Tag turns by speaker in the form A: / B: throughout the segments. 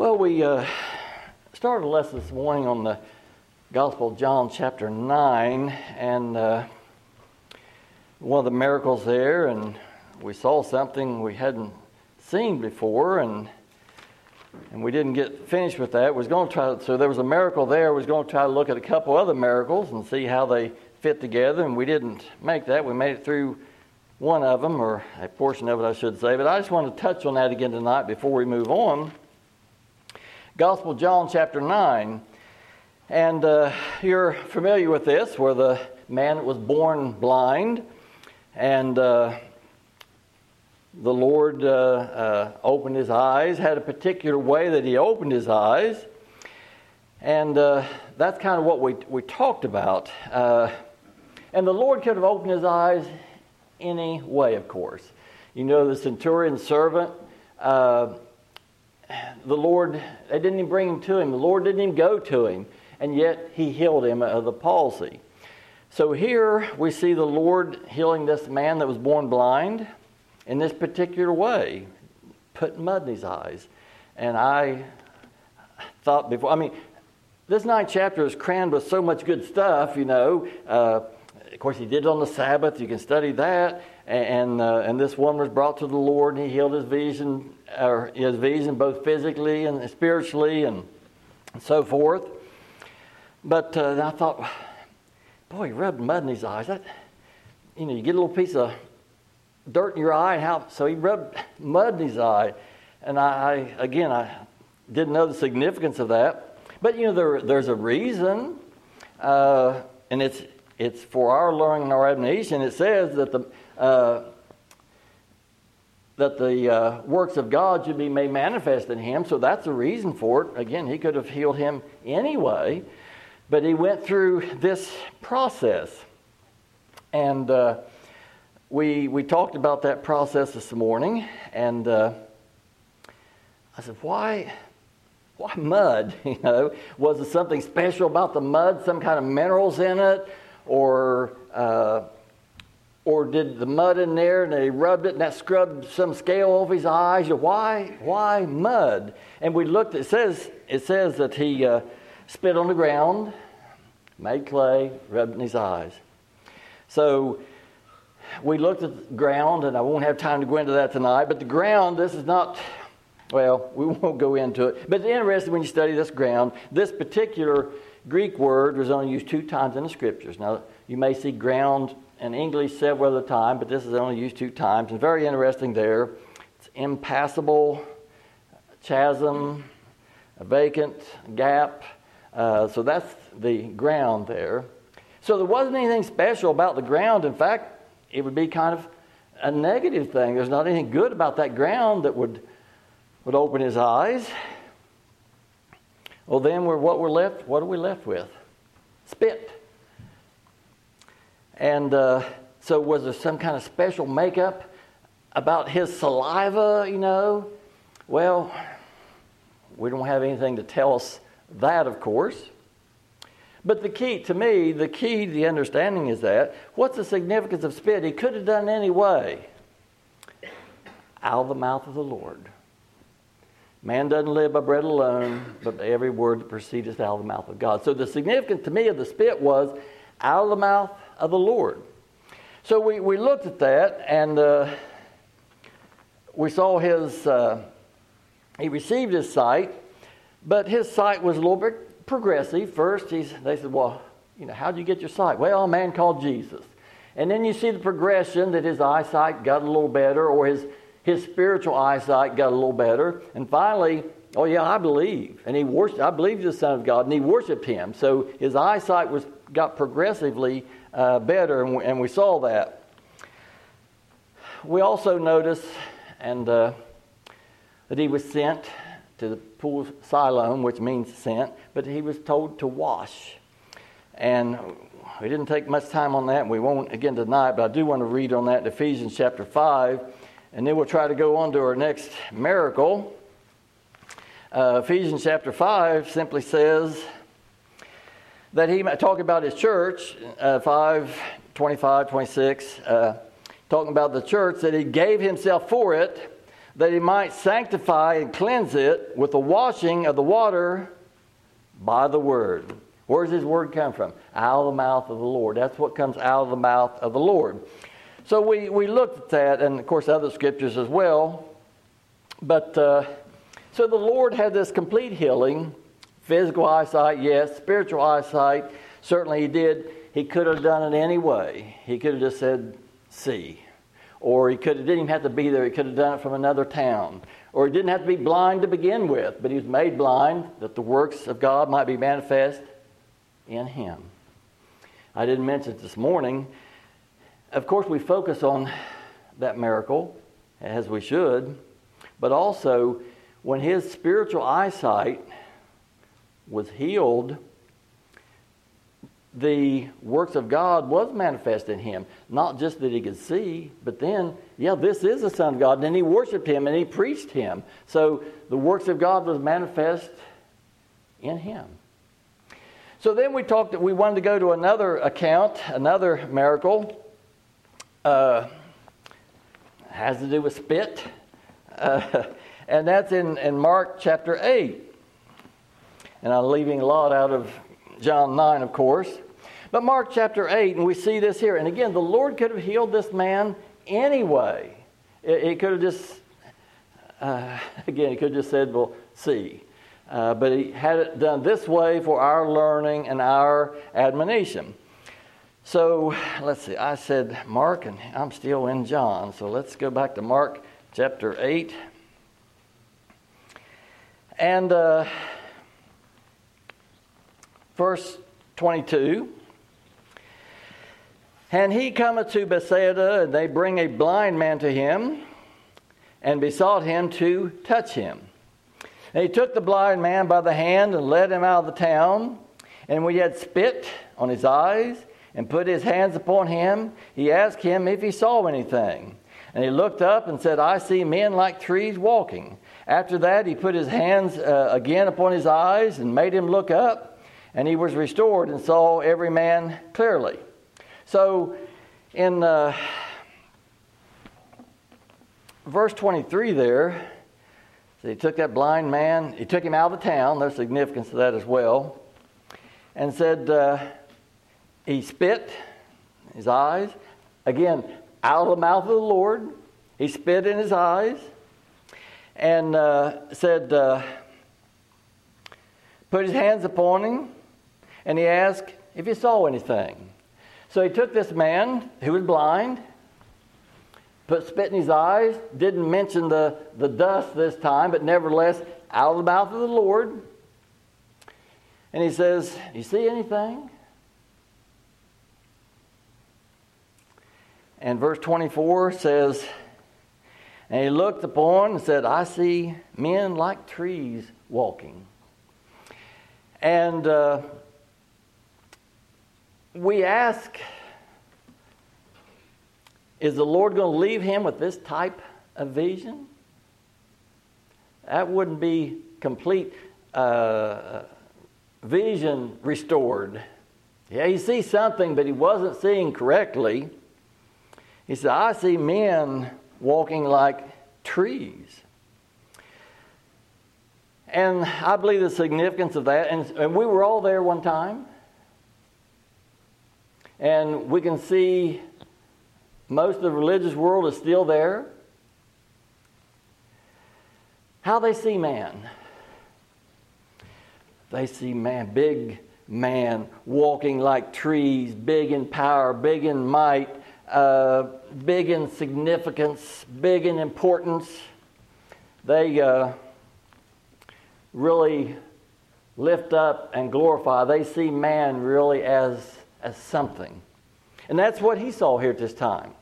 A: Well, we uh, started a lesson this morning on the Gospel of John, chapter 9, and uh, one of the miracles there, and we saw something we hadn't seen before, and and we didn't get finished with that. We was going to try. So there was a miracle there. We was going to try to look at a couple other miracles and see how they fit together, and we didn't make that. We made it through one of them, or a portion of it, I should say. But I just want to touch on that again tonight before we move on. Gospel John chapter 9. And uh, you're familiar with this, where the man was born blind, and uh, the Lord uh, uh, opened his eyes, had a particular way that he opened his eyes. And uh, that's kind of what we, we talked about. Uh, and the Lord could have opened his eyes any way, of course. You know, the centurion servant the Lord, they didn't even bring him to him. The Lord didn't even go to him, and yet he healed him of the palsy. So here we see the Lord healing this man that was born blind in this particular way, putting mud in his eyes. And I thought before, I mean, this ninth chapter is crammed with so much good stuff, you know. Uh, of course, he did it on the Sabbath. You can study that. And, uh, and this one was brought to the Lord, and he healed his vision or his vision both physically and spiritually and, so forth. But uh, I thought, boy, he rubbed mud in his eyes. That, you know, you get a little piece of dirt in your eye, and how so he rubbed mud in his eye, and I, I again I didn't know the significance of that. But you know, there, there's a reason, uh, and it's it's for our learning and our admonition. It says that the uh, that the uh, works of God should be made manifest in him. So that's the reason for it. Again, he could have healed him anyway, but he went through this process. And uh, we, we talked about that process this morning, and uh, I said, why? Why mud? You know, was there something special about the mud? Some kind of minerals in it, or uh, or did the mud in there and they rubbed it and that scrubbed some scale off his eyes? Why? Why mud? And we looked. It says it says that he uh, spit on the ground, made clay, rubbed in his eyes. So we looked at the ground, and I won't have time to go into that tonight. But the ground, this is not. Well, we won't go into it. But it's interesting when you study this ground. This particular Greek word was only used two times in the scriptures. Now, you may see ground in English several other times, but this is only used two times. And very interesting there. It's impassable, chasm, vacant, gap. Uh, so that's the ground there. So there wasn't anything special about the ground. In fact, it would be kind of a negative thing. There's not anything good about that ground that would, would open his eyes. Well, then we're what we're left. What are we left with? Spit. And uh, so, was there some kind of special makeup about his saliva, you know? Well, we don't have anything to tell us that, of course. But the key, to me, the key to the understanding is that what's the significance of spit? He could have done anyway. Out of the mouth of the Lord. Man doesn't live by bread alone, but by every word that proceedeth out of the mouth of God. So the significance to me of the spit was out of the mouth of the Lord. So we, we looked at that and uh, we saw his, uh, he received his sight, but his sight was a little bit progressive. First, he's, they said, Well, you know, how did you get your sight? Well, a man called Jesus. And then you see the progression that his eyesight got a little better, or his, his spiritual eyesight got a little better. And finally, oh yeah, I believe. And he worshiped, I believe the Son of God, and he worshiped him. So his eyesight was got progressively uh, better, and we, and we, saw that. We also notice and uh, that he was sent to the pool of Siloam, which means sent, but he was told to wash. And we didn't take much time on that, and we won't again tonight, but I do want to read on that in Ephesians chapter 5, and then we'll try to go on to our next miracle. Uh, Ephesians chapter 5 simply says, that he talking about his church, uh, 5, 25, 26, uh, talking about the church, that he gave himself for it, that he might sanctify and cleanse it with the washing of the water by the word. Where does his word come from? Out of the mouth of the Lord. That's what comes out of the mouth of the Lord. So we, we looked at that, and of course, other scriptures as well. But uh, so the Lord had this complete healing physical eyesight, yes, spiritual eyesight, certainly he did. He could have done it anyway. He could have just said, see. Or he could have, didn't even have to be there. He could have done it from another town. Or he didn't have to be blind to begin with, but he was made blind that the works of God might be manifest in him. I didn't mention it this morning. Of course, we focus on that miracle, as we should, but also when his spiritual eyesight was healed, the works of God was manifest in him. Not just that he could see, but then, yeah, this is the Son of God. And then he worshiped him and he preached him. So the works of God was manifest in him. So then we talked we wanted to go to another account, another miracle. Uh, has to do with spit. Uh, and that's in, in Mark chapter 8. And I'm leaving a lot out of John 9, of course. But Mark chapter 8, and we see this here. And again, the Lord could have healed this man anyway. It, it could have just, uh, again, he could have just said, well, see. Uh, but he had it done this way for our learning and our admonition. So let's see, I said Mark, and I'm still in John. So let's go back to Mark chapter 8. And uh, verse 22. And he cometh to Bethsaida, and they bring a blind man to him, and besought him to touch him. And he took the blind man by the hand and led him out of the town. And when he had spit on his eyes and put his hands upon him, he asked him if he saw anything. And he looked up and said, I see men like trees walking. After that, he put his hands uh, again upon his eyes and made him look up and he was restored and saw every man clearly. So, in uh, verse 23 there, so he took that blind man, he took him out of the town, there's significance to that as well, and said, uh, he spit his eyes, again, out of the mouth of the Lord, he spit in his eyes, and uh, said, uh, put his hands upon him and he asked if he saw anything. So he took this man who was blind, put spit in his eyes, didn't mention the, the dust this time, but nevertheless, out of the mouth of the Lord. And he says, You see anything? And verse 24 says, And he looked upon and said, I see men like trees walking. And uh, we ask is the Lord going to leave him with this type of vision? That wouldn't be complete uh, vision restored. Yeah, he sees something, but he wasn't seeing correctly. He said, I see men walking like trees. And I believe the significance of that, and, and we were all there one time. And we can see most of the religious world is still there. How they see man. They see man, big man, walking like trees, big in power, big in might, uh, big in significance, big in importance. They uh, really lift up and glorify. They see man really as as something. And that's what he saw here at this time.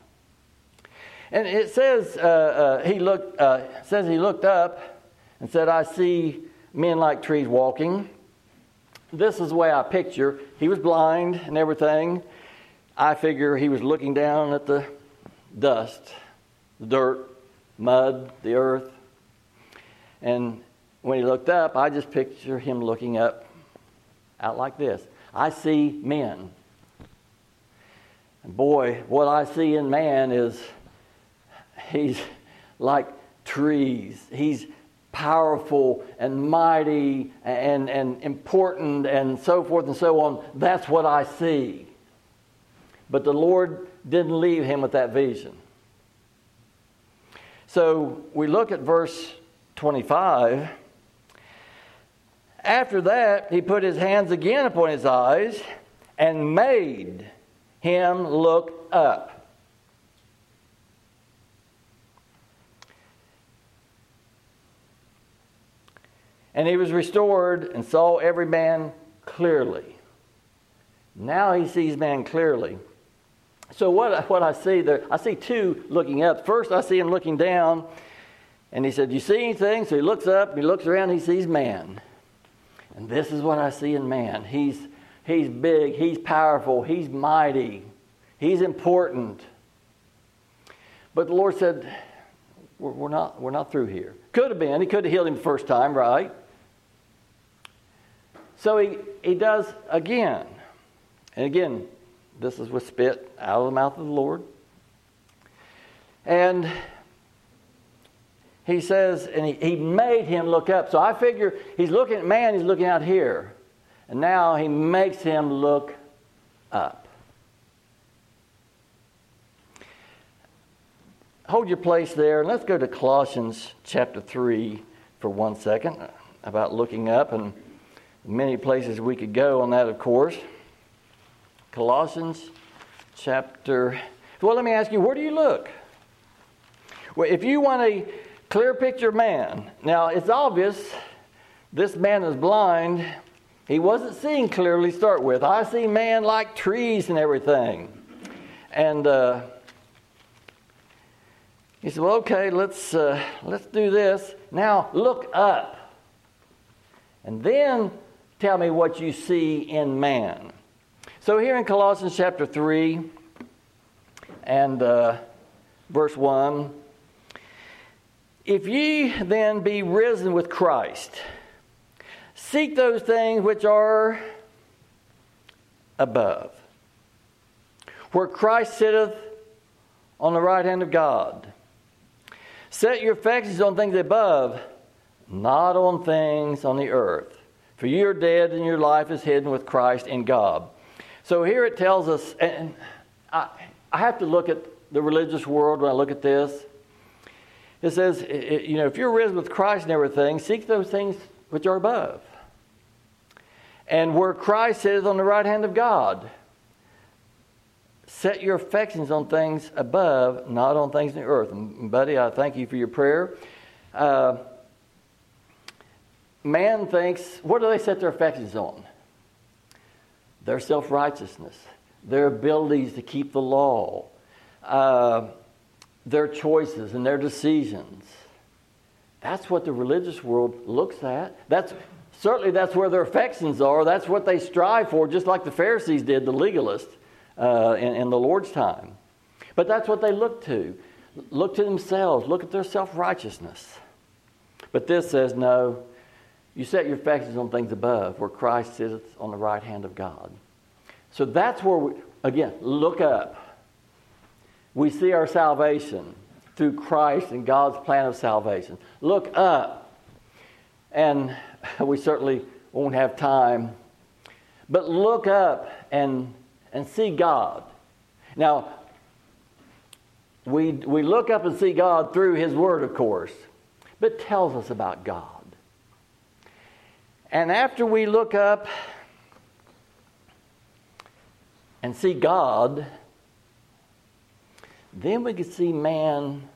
A: And it says uh, uh, he looked uh, says he looked up and said, "I see men like trees walking." This is the way I picture. He was blind and everything. I figure he was looking down at the dust, the dirt, mud, the earth. And when he looked up, I just picture him looking up out like this. I see men And boy, what I see in man is he's like trees. He's powerful and mighty and, and important and so forth and so on. That's what I see. But the Lord didn't leave him with that vision. So we look at verse 25. After that, he put his hands again upon his eyes and made him look up. And he was restored and saw every man clearly. Now he sees man clearly. So what, what I see there, I see two looking up. First, I see him looking down, and he said, "You see anything?" So he looks up, he looks around, he sees man, and this is what I see in man. He's he's big, he's powerful, he's mighty, he's important. But the Lord said, "We're, we're not we're not through here." Could have been. He could have healed him the first time, right? So he, he does again. And again, this is with spit out of the mouth of the Lord. And he says, and he, he made him look up. So I figure he's looking at man, he's looking out here. And now he makes him look up. Hold your place there, and let's go to Colossians chapter 3 for one second about looking up. And many places we could go on that, of course. Colossians chapter. Well, let me ask you, where do you look? Well, if you want a clear picture of man, now it's obvious this man is blind. He wasn't seeing clearly start with. I see man like trees and everything. And uh, he said, well, okay, let's, uh, let's do this. Now look up. And then tell me what you see in man. So, here in Colossians chapter 3 and uh, verse 1 If ye then be risen with Christ, seek those things which are above, where Christ sitteth on the right hand of God. Set your affections on things above, not on things on the earth. For you are dead and your life is hidden with Christ in God. So here it tells us, and I, I have to look at the religious world when I look at this. It says, you know, if you're risen with Christ and everything, seek those things which are above. And where Christ is on the right hand of God, set your affections on things above, not on things in the earth. And buddy, I thank you for your prayer. Uh, man thinks, what do they set their affections on? Their self righteousness, their abilities to keep the law, uh, their choices and their decisions. That's what the religious world looks at. That's certainly that's where their affections are. That's what they strive for, just like the Pharisees did, the legalists uh, in, in the Lord's time. But that's what they look to. Look to themselves. Look at their self righteousness. But this says no. You set your affections on things above, where Christ sits on the right hand of God. So that's where we, again, look up. We see our salvation through Christ and God's plan of salvation. Look up. And we certainly won't have time. But look up and, and see God. Now, we, we look up and see God through His Word, of course, but tells us about God. And after we look up and see God, then we can see man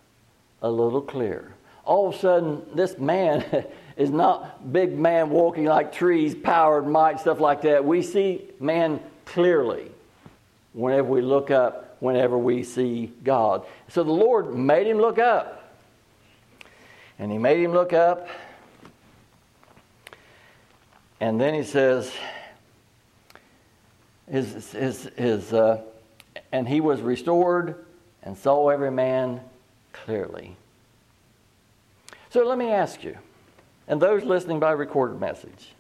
A: a little clearer. All of a sudden, this man is not big man walking like trees, powered might, stuff like that. We see man clearly whenever we look up, whenever we see God. So the Lord made him look up. And he made him look up and then he says, his, his, his, uh, and he was restored and saw every man clearly. So let me ask you, and those listening by recorded message,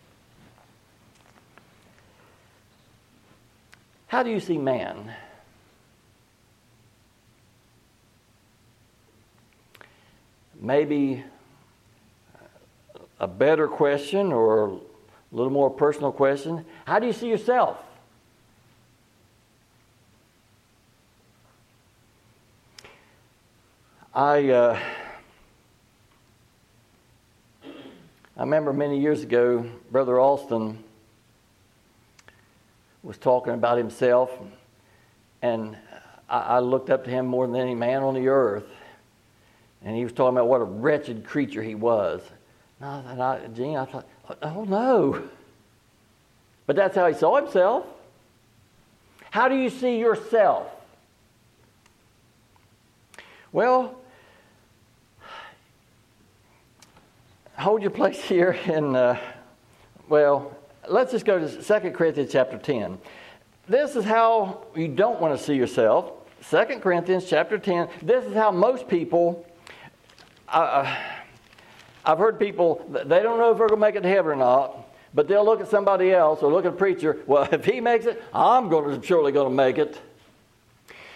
A: how do you see man? maybe a better question or a little more personal question how do you see yourself? I, uh, I remember many years ago, Brother Alston was talking about himself, and I, I looked up to him more than any man on the earth. And he was talking about what a wretched creature he was. And I thought, Gene, I thought, oh no. But that's how he saw himself. How do you see yourself? Well, hold your place here in, uh, well, let's just go to 2 Corinthians chapter 10. This is how you don't want to see yourself. 2 Corinthians chapter 10. This is how most people, uh, I've heard people, they don't know if they're going to make it to heaven or not, but they'll look at somebody else or look at a preacher. Well, if he makes it, I'm going to, surely going to make it.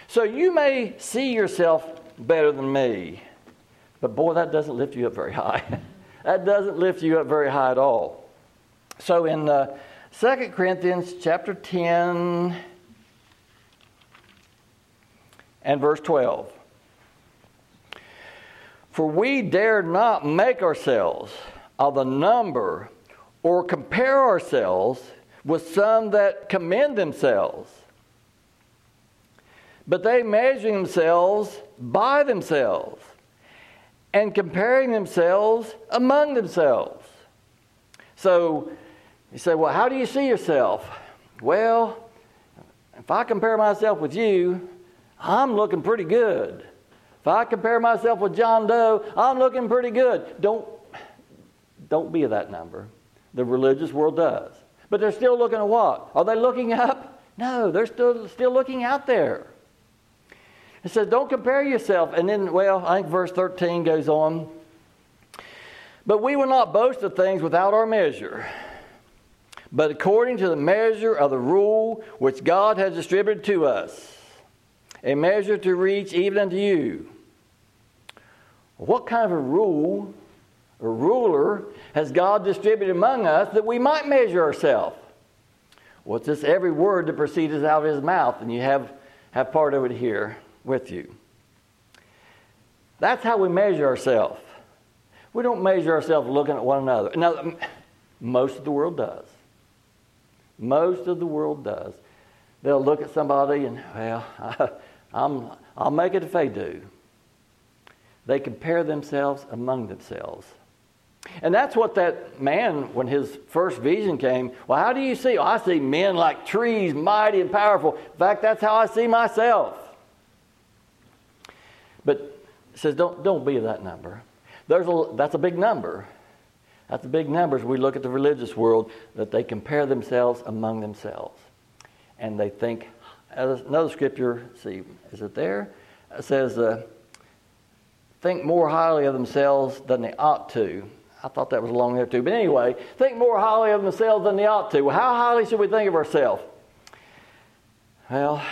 A: So you may see yourself better than me, but boy, that doesn't lift you up very high. that doesn't lift you up very high at all. So in uh, 2 Corinthians chapter 10 and verse 12. For we dare not make ourselves of the number or compare ourselves with some that commend themselves. But they measure themselves by themselves and comparing themselves among themselves. So you say, well, how do you see yourself? Well, if I compare myself with you, I'm looking pretty good. If I compare myself with John Doe, I'm looking pretty good. Don't, don't be of that number. The religious world does. But they're still looking at what? Are they looking up? No, they're still, still looking out there. It says, don't compare yourself. And then, well, I think verse 13 goes on. But we will not boast of things without our measure but according to the measure of the rule which God has distributed to us, a measure to reach even unto you. What kind of a rule or ruler has God distributed among us that we might measure ourselves? What's this every word that proceeds out of his mouth, and you have, have part of it here with you. That's how we measure ourselves. We don't measure ourselves looking at one another. Now, most of the world does. Most of the world does. They'll look at somebody and, well, I, I'm, I'll make it if they do. They compare themselves among themselves. And that's what that man, when his first vision came, well, how do you see? I see men like trees, mighty and powerful. In fact, that's how I see myself. But it says, don't, don't be that number. There's a, that's a big number. That's a big number as We look at the religious world that they compare themselves among themselves. And they think, another scripture, see, is it there? It says, uh, think more highly of themselves than they ought to. I thought that was along there too. But anyway, think more highly of themselves than they ought to. Well, how highly should we think of ourselves? Well,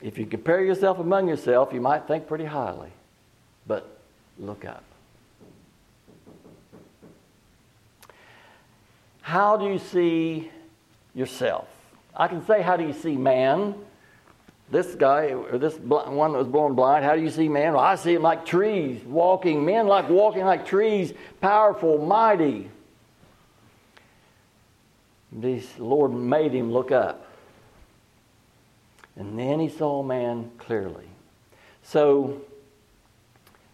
A: if you compare yourself among yourself, you might think pretty highly. But look up. How do you see yourself? I can say, How do you see man? This guy, or this one that was born blind, how do you see man? Well, I see him like trees, walking, men like walking like trees, powerful, mighty. The Lord made him look up. And then he saw man clearly. So,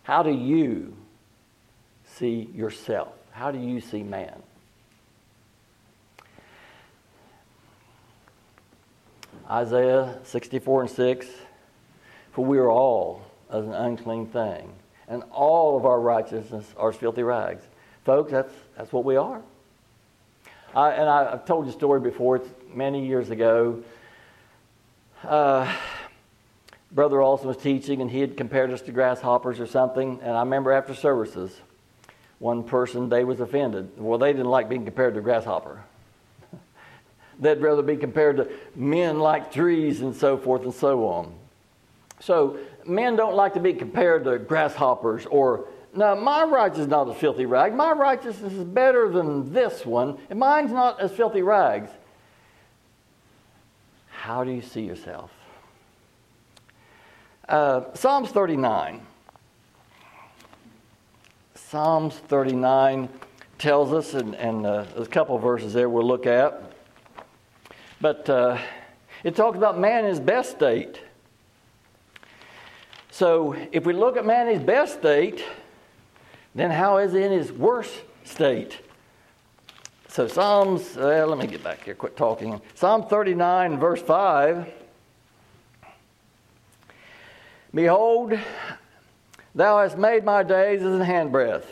A: how do you see yourself? How do you see man? Isaiah 64 and 6 For we are all as an unclean thing, and all of our righteousness are filthy rags. Folks, that's, that's what we are. I, and I, have told you a story before, it's many years ago. Uh, Brother Olson was teaching, and he had compared us to grasshoppers or something. And I remember after services, one person, they was offended. Well, they didn't like being compared to a grasshopper. They'd rather be compared to men like trees and so forth and so on. So men don't like to be compared to grasshoppers or no, my righteousness is not a filthy rag. My righteousness is better than this one, and mine's not as filthy rags. How do you see yourself? Uh, Psalms 39. Psalms 39 tells us, and, and uh, there's a couple verses there we'll look at. But uh, it talks about man in his best state. So if we look at man in his best state, then how is he in his worst state? So Psalms, uh, let me get back here, quit talking. Psalm 39, verse 5. Behold, thou hast made my days as a handbreadth,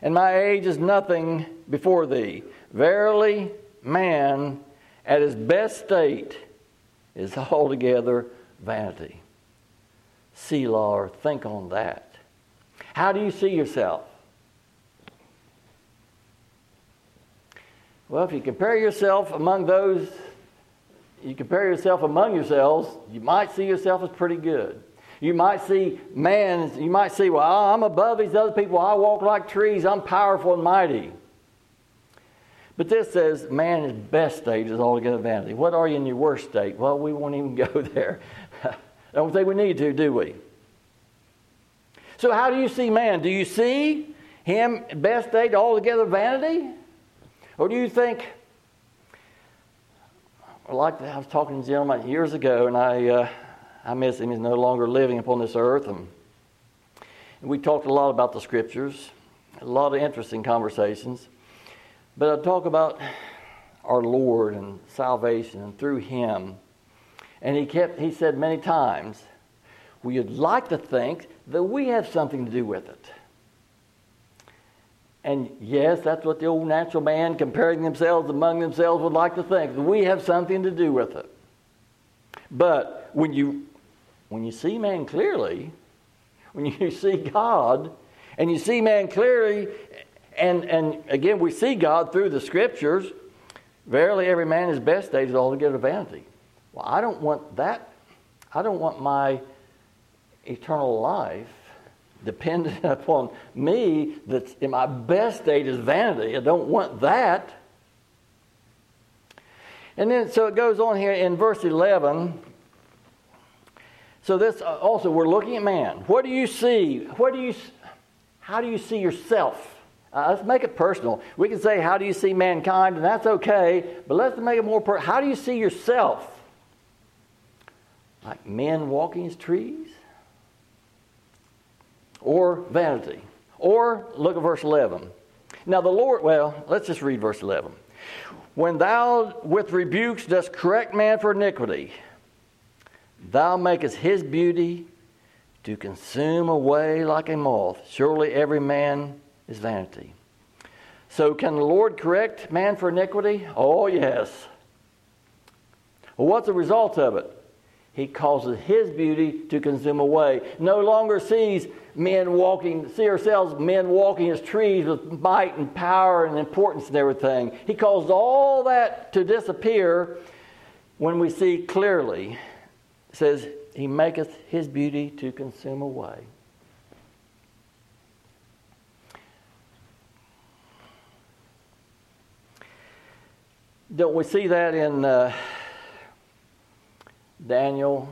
A: and my age is nothing before thee. Verily, man at his best state is altogether vanity. Selah, or think on that. How do you see yourself? Well, if you compare yourself among those, you compare yourself among yourselves, you might see yourself as pretty good. You might see man, you might see, well, I'm above these other people. I walk like trees. I'm powerful and mighty. But this says man in his best state is altogether vanity. What are you in your worst state? Well, we won't even go there. I don't think we need to, do we? So, how do you see man? Do you see him best state altogether vanity? Or do you think, like I was talking to a gentleman years ago, and I, uh, I miss him. He's no longer living upon this earth. And, and we talked a lot about the scriptures, a lot of interesting conversations. But I talk about our Lord and salvation and through Him. And he kept he said many times, we'd like to think that we have something to do with it. And yes, that's what the old natural man comparing themselves among themselves would like to think. That we have something to do with it. But when you when you see man clearly, when you see God, and you see man clearly, and, and again, we see God through the scriptures. Verily, every man his best days is altogether vanity. Well, I don't want that. I don't want my eternal life dependent upon me that's in my best state is vanity. I don't want that. And then, so it goes on here in verse 11. So this uh, also, we're looking at man. What do you see? What do you, how do you see yourself? Uh, let's make it personal. We can say, How do you see mankind? And that's okay, but let's make it more personal. How do you see yourself? Like men walking as trees? Or vanity? Or look at verse 11. Now, the Lord, well, let's just read verse 11. When thou with rebukes dost correct man for iniquity, thou makest his beauty to consume away like a moth. Surely every man is vanity. So, can the Lord correct man for iniquity? Oh, yes. Well, what's the result of it? He causes his beauty to consume away. No longer sees men walking, see ourselves men walking as trees with might and power and importance and everything. He causes all that to disappear when we see clearly. It says, He maketh his beauty to consume away. Don't we see that in uh, Daniel,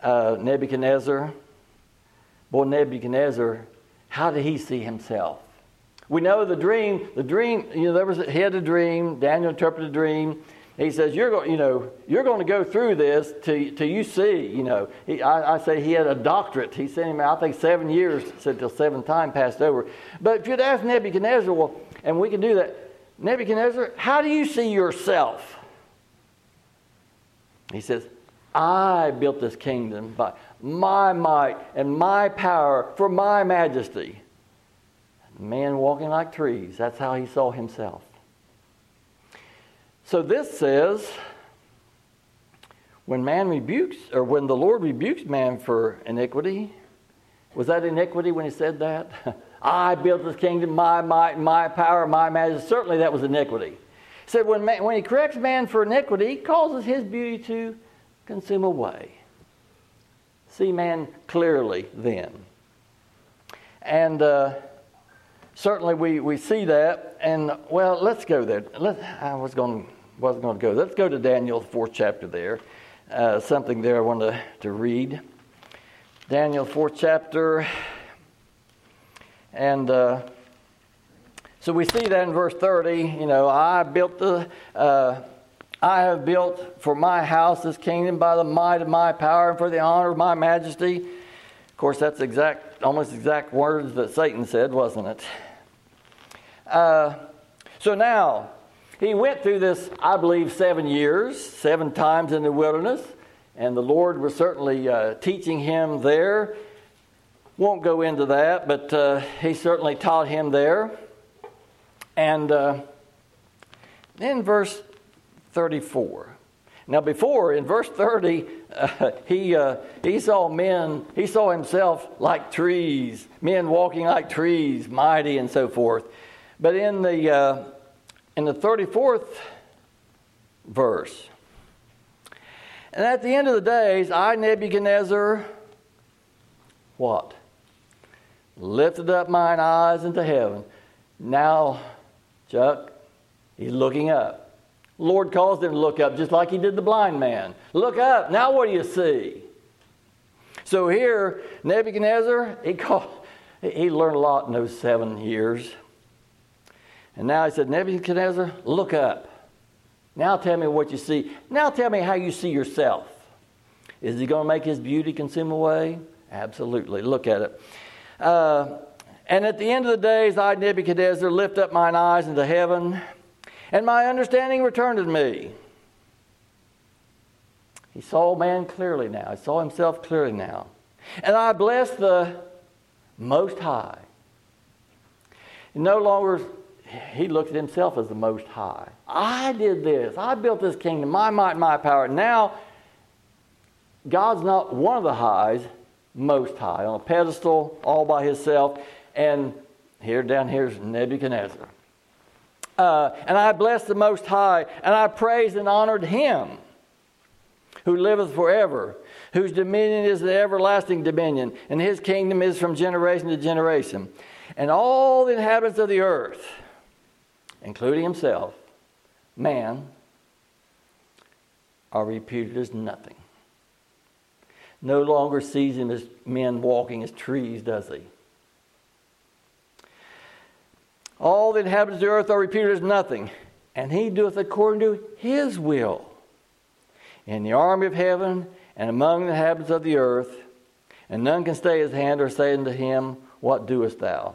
A: uh, Nebuchadnezzar? Boy, Nebuchadnezzar, how did he see himself? We know the dream, the dream, you know, there was, he had a dream, Daniel interpreted a dream. He says, you're going, you know, you're going to go through this till, till you see, you know. He, I, I say he had a doctorate. He sent him, I think, seven years, said till seven time passed over. But if you'd ask Nebuchadnezzar, well, and we can do that, Nebuchadnezzar, how do you see yourself? He says, I built this kingdom by my might and my power for my majesty. Man walking like trees. That's how he saw himself. So this says, when man rebukes, or when the Lord rebukes man for iniquity, was that iniquity when he said that? I built this kingdom, my might, my power, my majesty. Certainly that was iniquity. He said when, man, when he corrects man for iniquity, he causes his beauty to consume away. See man clearly then. And uh, certainly we, we see that. And well, let's go there. Let, I was going wasn't going to go. Let's go to Daniel, the fourth chapter there. Uh, something there I want to, to read. Daniel, fourth chapter. And uh, so we see that in verse 30. You know, I built the. Uh, I have built for my house this kingdom by the might of my power and for the honor of my majesty. Of course, that's exact, almost exact words that Satan said, wasn't it? Uh, so now, he went through this, I believe, seven years, seven times in the wilderness, and the Lord was certainly uh, teaching him there. Won't go into that, but uh, he certainly taught him there. And uh, in verse 34. Now, before in verse 30, uh, he, uh, he saw men, he saw himself like trees, men walking like trees, mighty and so forth. But in the, uh, in the 34th verse, and at the end of the days, I, Nebuchadnezzar, what? Lifted up mine eyes into heaven. Now, Chuck, he's looking up. Lord calls him to look up, just like he did the blind man. Look up. Now what do you see? So here, Nebuchadnezzar, he called, he learned a lot in those seven years. And now he said, Nebuchadnezzar, look up. Now tell me what you see. Now tell me how you see yourself. Is he going to make his beauty consume away? Absolutely. Look at it. Uh, and at the end of the days, I, Nebuchadnezzar, lift up mine eyes into heaven and my understanding returned to me. He saw man clearly now. He saw himself clearly now. And I blessed the Most High. No longer, he looked at himself as the Most High. I did this. I built this kingdom, my might, my power. Now, God's not one of the highs, Most High, on a pedestal all by himself. And here, down here's Nebuchadnezzar. Uh, and I blessed the Most High, and I praised and honored him who liveth forever, whose dominion is the everlasting dominion, and his kingdom is from generation to generation. And all the inhabitants of the earth, including himself, man, are reputed as nothing. No longer sees him as men walking as trees, does he? All the inhabitants of the earth are reputed as nothing, and he doeth according to his will. In the army of heaven and among the inhabitants of the earth, and none can stay his hand or say unto him, What doest thou?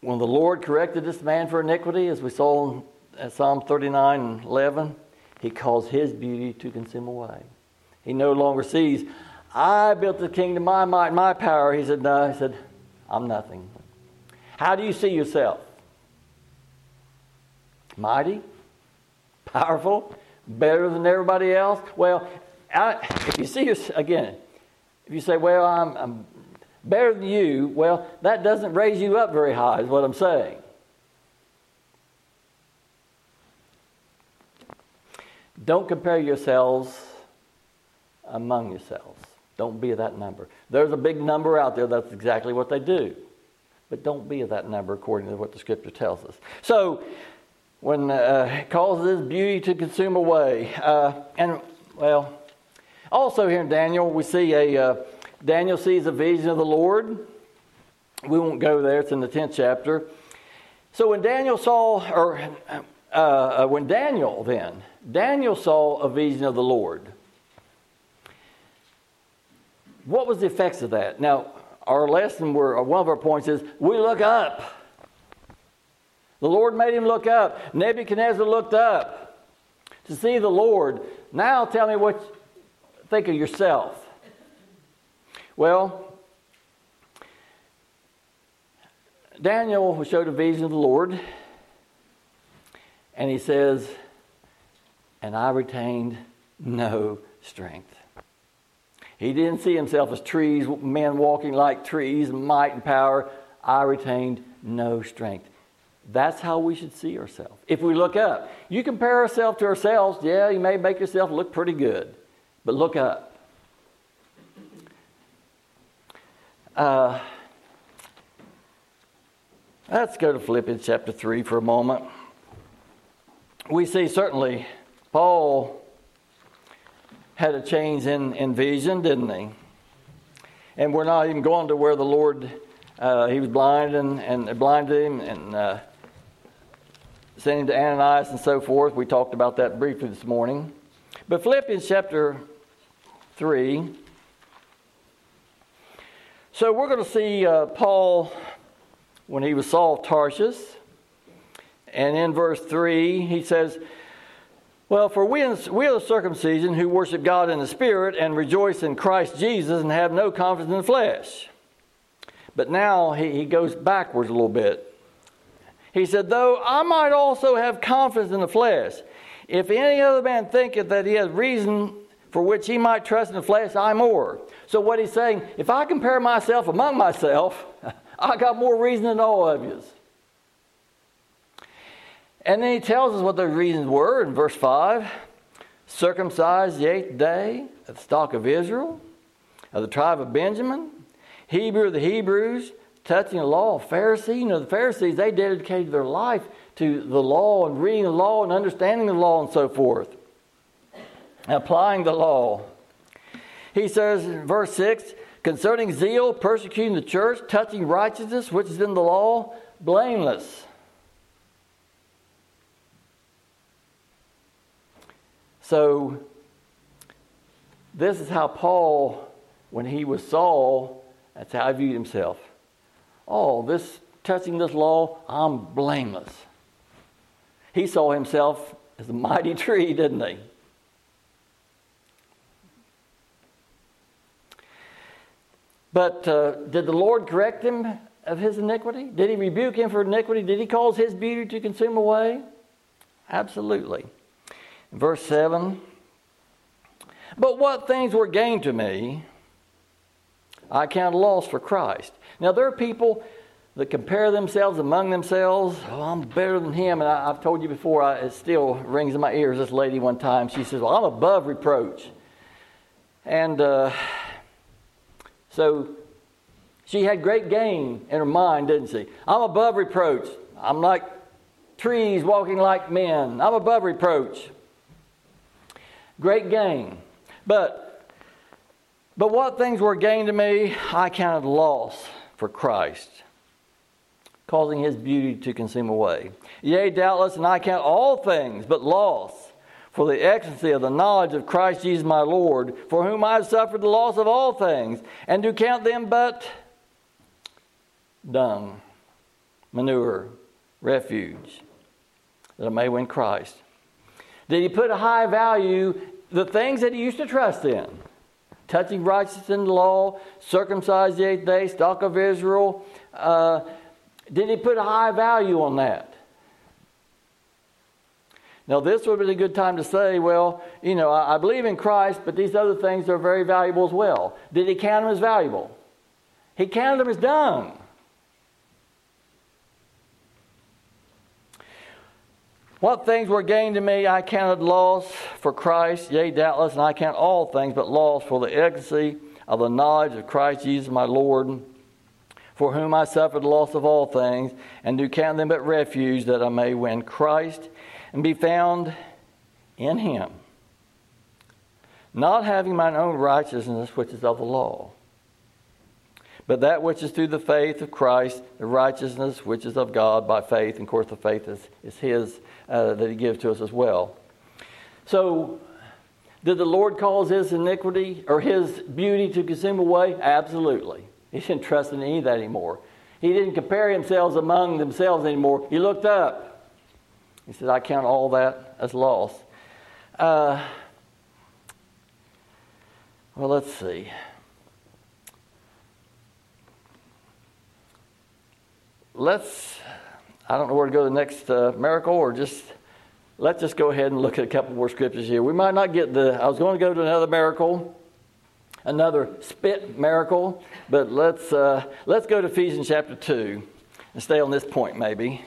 A: When the Lord corrected this man for iniquity, as we saw in Psalm 39 and 11, he caused his beauty to consume away. He no longer sees, I built the kingdom, my might, my power. He said, No, he said, I'm nothing. How do you see yourself? Mighty? Powerful? Better than everybody else? Well, I, if you see yourself, again, if you say, well, I'm, I'm better than you, well, that doesn't raise you up very high, is what I'm saying. Don't compare yourselves among yourselves. Don't be that number. There's a big number out there that's exactly what they do but don't be that number according to what the scripture tells us. So, when uh, causes beauty to consume away, uh, and well, also here in Daniel we see a uh, Daniel sees a vision of the Lord. We won't go there; it's in the tenth chapter. So when Daniel saw, or uh, uh, when Daniel then Daniel saw a vision of the Lord. What was the effects of that? Now, our lesson, were, uh, one of our points is we look up. The Lord made him look up. Nebuchadnezzar looked up to see the Lord. Now tell me what you think of yourself. Well, Daniel showed a vision of the Lord, and he says, And I retained no strength. He didn't see himself as trees, men walking like trees, might and power. I retained no strength. That's how we should see ourselves. If we look up, you compare ourselves to ourselves, yeah, you may make yourself look pretty good, but look up. Uh, let's go to Philippians chapter 3 for a moment. We see certainly Paul had a change in, in vision, didn't he? And we're not even going to where the Lord, uh, he was blind and, and blinded him and uh, sent him to Ananias and so forth. We talked about that briefly this morning. But Philippians chapter 3. So we're going to see uh, Paul when he was Saul of Tarsus. And in verse 3, he says, Well, for we, we are the circumcision who worship God in the Spirit and rejoice in Christ Jesus and have no confidence in the flesh. But now he, he goes backwards a little bit. He said, Though I might also have confidence in the flesh, if any other man thinketh that he has reason for which he might trust in the flesh, I more. So what he's saying, if I compare myself among myself, I got more reason than all of you. And then he tells us what the reasons were in verse 5 circumcised the eighth day of the stock of Israel, of the tribe of Benjamin, Hebrew of the Hebrews, touching the law of Pharisee. You know, the Pharisees, they dedicated their life to the law and reading the law and understanding the law and so forth, applying the law. He says in verse 6 concerning zeal, persecuting the church, touching righteousness, which is in the law, blameless. So, this is how Paul, when he was Saul, that's how he viewed himself oh, this touching this law, I'm blameless. He saw himself as a mighty tree, didn't he? But uh, did the Lord correct him of his iniquity? Did he rebuke him for iniquity? Did he cause his beauty to consume away? Absolutely. Verse 7 But what things were gained to me, I count loss for Christ. Now, there are people that compare themselves among themselves. Oh, I'm better than him. And I, have told you before, I, it still rings in my ears. This lady one time, she says, Well, I'm above reproach. And uh, so she had great gain in her mind, didn't she? I'm above reproach. I'm like trees walking like men. I'm above reproach. Great gain. But but what things were gained to me, I counted loss for Christ, causing his beauty to consume away. Yea, doubtless, and I count all things but loss for the excellency of the knowledge of Christ Jesus my Lord, for whom I have suffered the loss of all things, and do count them but dung, manure, refuge, that I may win Christ. Did he put a high value the things that he used to trust in? touching righteousness in the law, circumcised the eighth day, stock of Israel. Uh, did he put a high value on that? Now, this would be a good time to say, well, you know, I, I believe in Christ, but these other things are very valuable as well. Did he count them as valuable? He counted them as dung. What things were gained to me, I counted loss for Christ, yea, doubtless, and I count all things but loss for the excellency of the knowledge of Christ Jesus my Lord, for whom I suffered loss of all things, and do count them but refuge, that I may win Christ and be found in him, not having mine own righteousness, which is of the law but that which is through the faith of Christ, the righteousness which is of God by faith. And of course, the faith is, is His uh, that He gives to us as well. So, did the Lord cause His iniquity or His beauty to consume away? Absolutely. He didn't trust in any of that anymore. He didn't compare Himself among themselves anymore. He looked up. He said, I count all that as loss. Uh, well, let's see. let's, I don't know where to go to the next uh, miracle, or just let's just go ahead and look at a couple more scriptures here. We might not get the, I was going to go to another miracle, another spit miracle, but let's, uh, let's go to Ephesians chapter 2 and stay on this point maybe.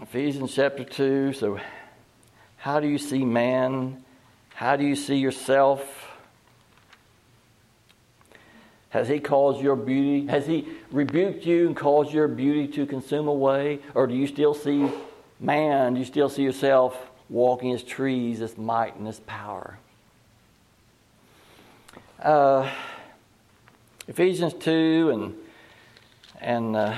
A: Ephesians chapter 2. So, how do you see man? How do you see yourself? Has he caused your beauty? Has he rebuked you and caused your beauty to consume away? Or do you still see man? Do you still see yourself walking as trees, as might and as power? Uh, Ephesians 2 and, and uh,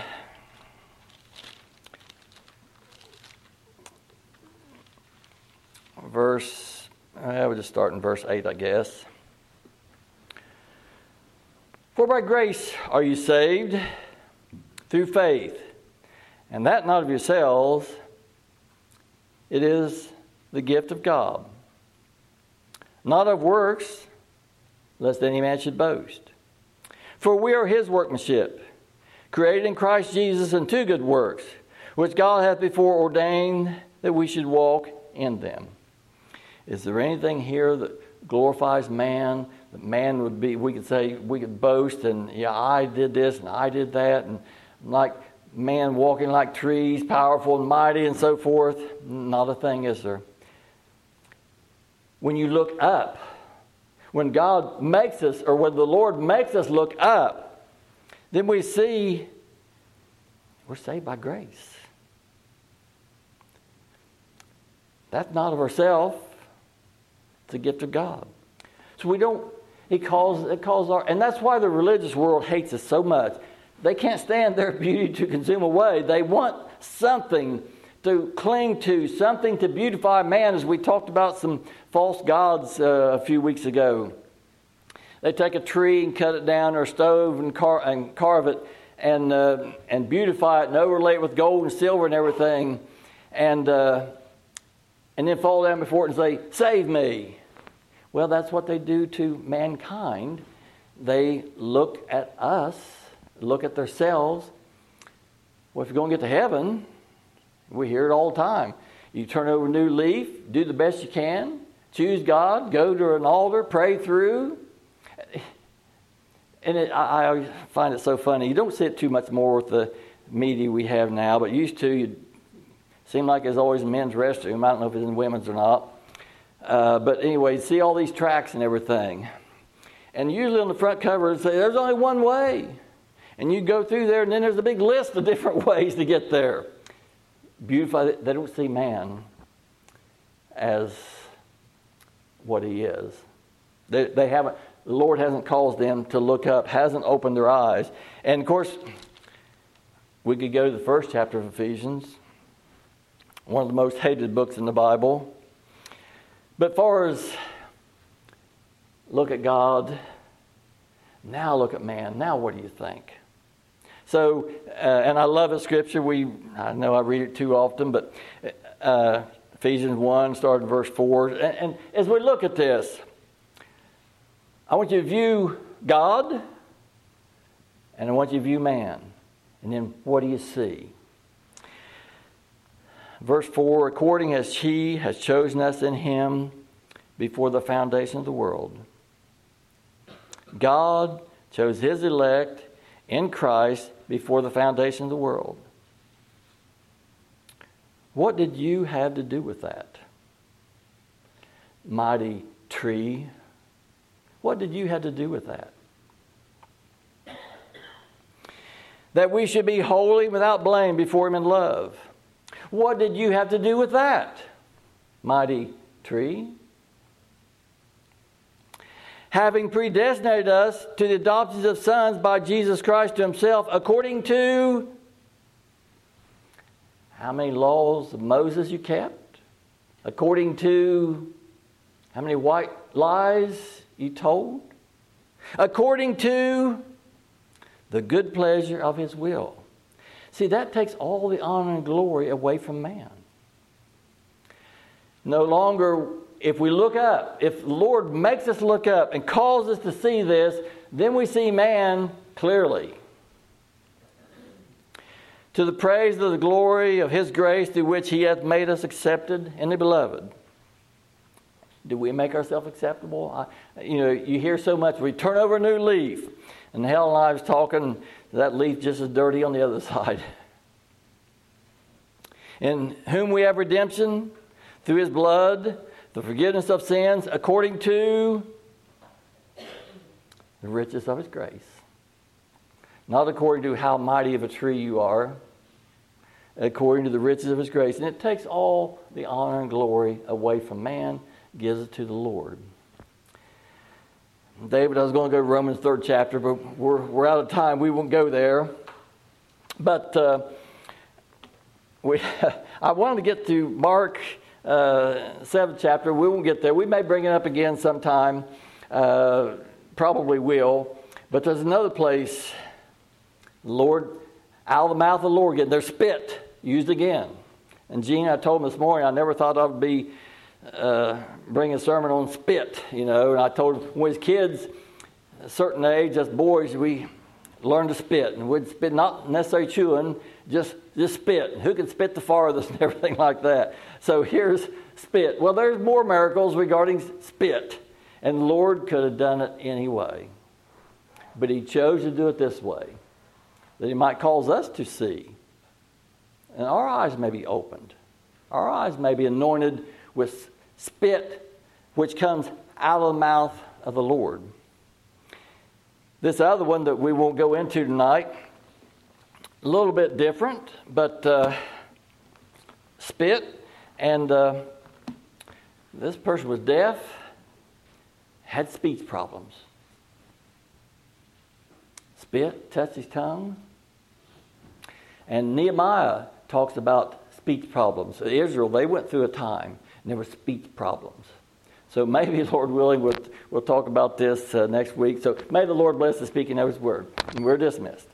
A: verse, I would just start in verse 8, I guess. For by grace are you saved through faith, and that not of yourselves, it is the gift of God, not of works, lest any man should boast. For we are his workmanship, created in Christ Jesus unto good works, which God hath before ordained that we should walk in them. Is there anything here that glorifies man? Man would be, we could say, we could boast, and yeah, I did this and I did that, and like man walking like trees, powerful and mighty, and so forth. Not a thing, is there? When you look up, when God makes us, or when the Lord makes us look up, then we see we're saved by grace. That's not of ourselves. It's a gift of God. So we don't, it calls, it calls our, and that's why the religious world hates us so much. They can't stand their beauty to consume away. They want something to cling to, something to beautify man, as we talked about some false gods uh, a few weeks ago. They take a tree and cut it down, or a stove and, car- and carve it and, uh, and beautify it and overlay it with gold and silver and everything. And, uh, and then fall down before it and say, Save me. Well, that's what they do to mankind. They look at us, look at themselves. Well, if you're going to get to heaven, we hear it all the time. You turn over a new leaf, do the best you can, choose God, go to an altar, pray through. And it, I, I find it so funny. You don't see it too much more with the media we have now, but used to, you seemed like there's always a men's restroom. I don't know if it's in women's or not. Uh, but anyway, see all these tracks and everything. And usually on the front cover, it say there's only one way. And you go through there, and then there's a big list of different ways to get there. Beautiful. They don't see man as what he is. They, they haven't, the Lord hasn't caused them to look up, hasn't opened their eyes. And of course, we could go to the first chapter of Ephesians, one of the most hated books in the Bible. But far as look at God, now look at man. Now what do you think? So, uh, and I love a scripture. We, I know I read it too often, but uh, Ephesians 1, starting verse 4. And, and as we look at this, I want you to view God, and I want you to view man. And then what do you see? Verse 4 According as He has chosen us in Him before the foundation of the world. God chose His elect in Christ before the foundation of the world. What did you have to do with that? Mighty tree. What did you have to do with that? That we should be holy without blame before Him in love. What did you have to do with that? Mighty tree. Having predestinated us to the adoption of sons by Jesus Christ to Himself, according to how many laws of Moses you kept? According to how many white lies you told? According to the good pleasure of His will. See, that takes all the honor and glory away from man. No longer, if we look up, if the Lord makes us look up and calls us to see this, then we see man clearly. To the praise of the glory of His grace through which He hath made us accepted in the beloved. Do we make ourselves acceptable? I, you know, you hear so much. We turn over a new leaf, and Helen and I was talking that leaf just as dirty on the other side. in whom we have redemption through his blood, the forgiveness of sins, according to the riches of his grace. Not according to how mighty of a tree you are, according to the riches of his grace. And it takes all the honor and glory away from man, gives it to the Lord. David, I was going to go to Romans 3rd chapter, but we're, we're out of time. We won't go there. But uh, we, I wanted to get to Mark uh, 7th chapter. We won't get there. We may bring it up again sometime. Uh, probably will. But there's another place, Lord, out of the mouth of the Lord again. There's spit used again. And Gene, I told him this morning, I never thought I would be uh, bringing a sermon on spit, you know. And I told him when his kids, a certain age, as boys, we learned to spit. And we'd spit, not necessarily chewing, just, just spit. Who can spit the farthest and everything like that. So here's spit. Well, there's more miracles regarding spit. And the Lord could have done it anyway. But He chose to do it this way that He might cause us to see. And our eyes may be opened. Our eyes may be anointed with spit, which comes out of the mouth of the Lord. This other one that we won't go into tonight, a little bit different, but uh, spit. And uh, this person was deaf had speech problems. Spit, touched his tongue. And Nehemiah talks about speech problems. Israel, they went through a time and there were speech problems. So maybe, Lord willing, we'll, we'll talk about this uh, next week. So may the Lord bless the speaking of his word. And we're dismissed.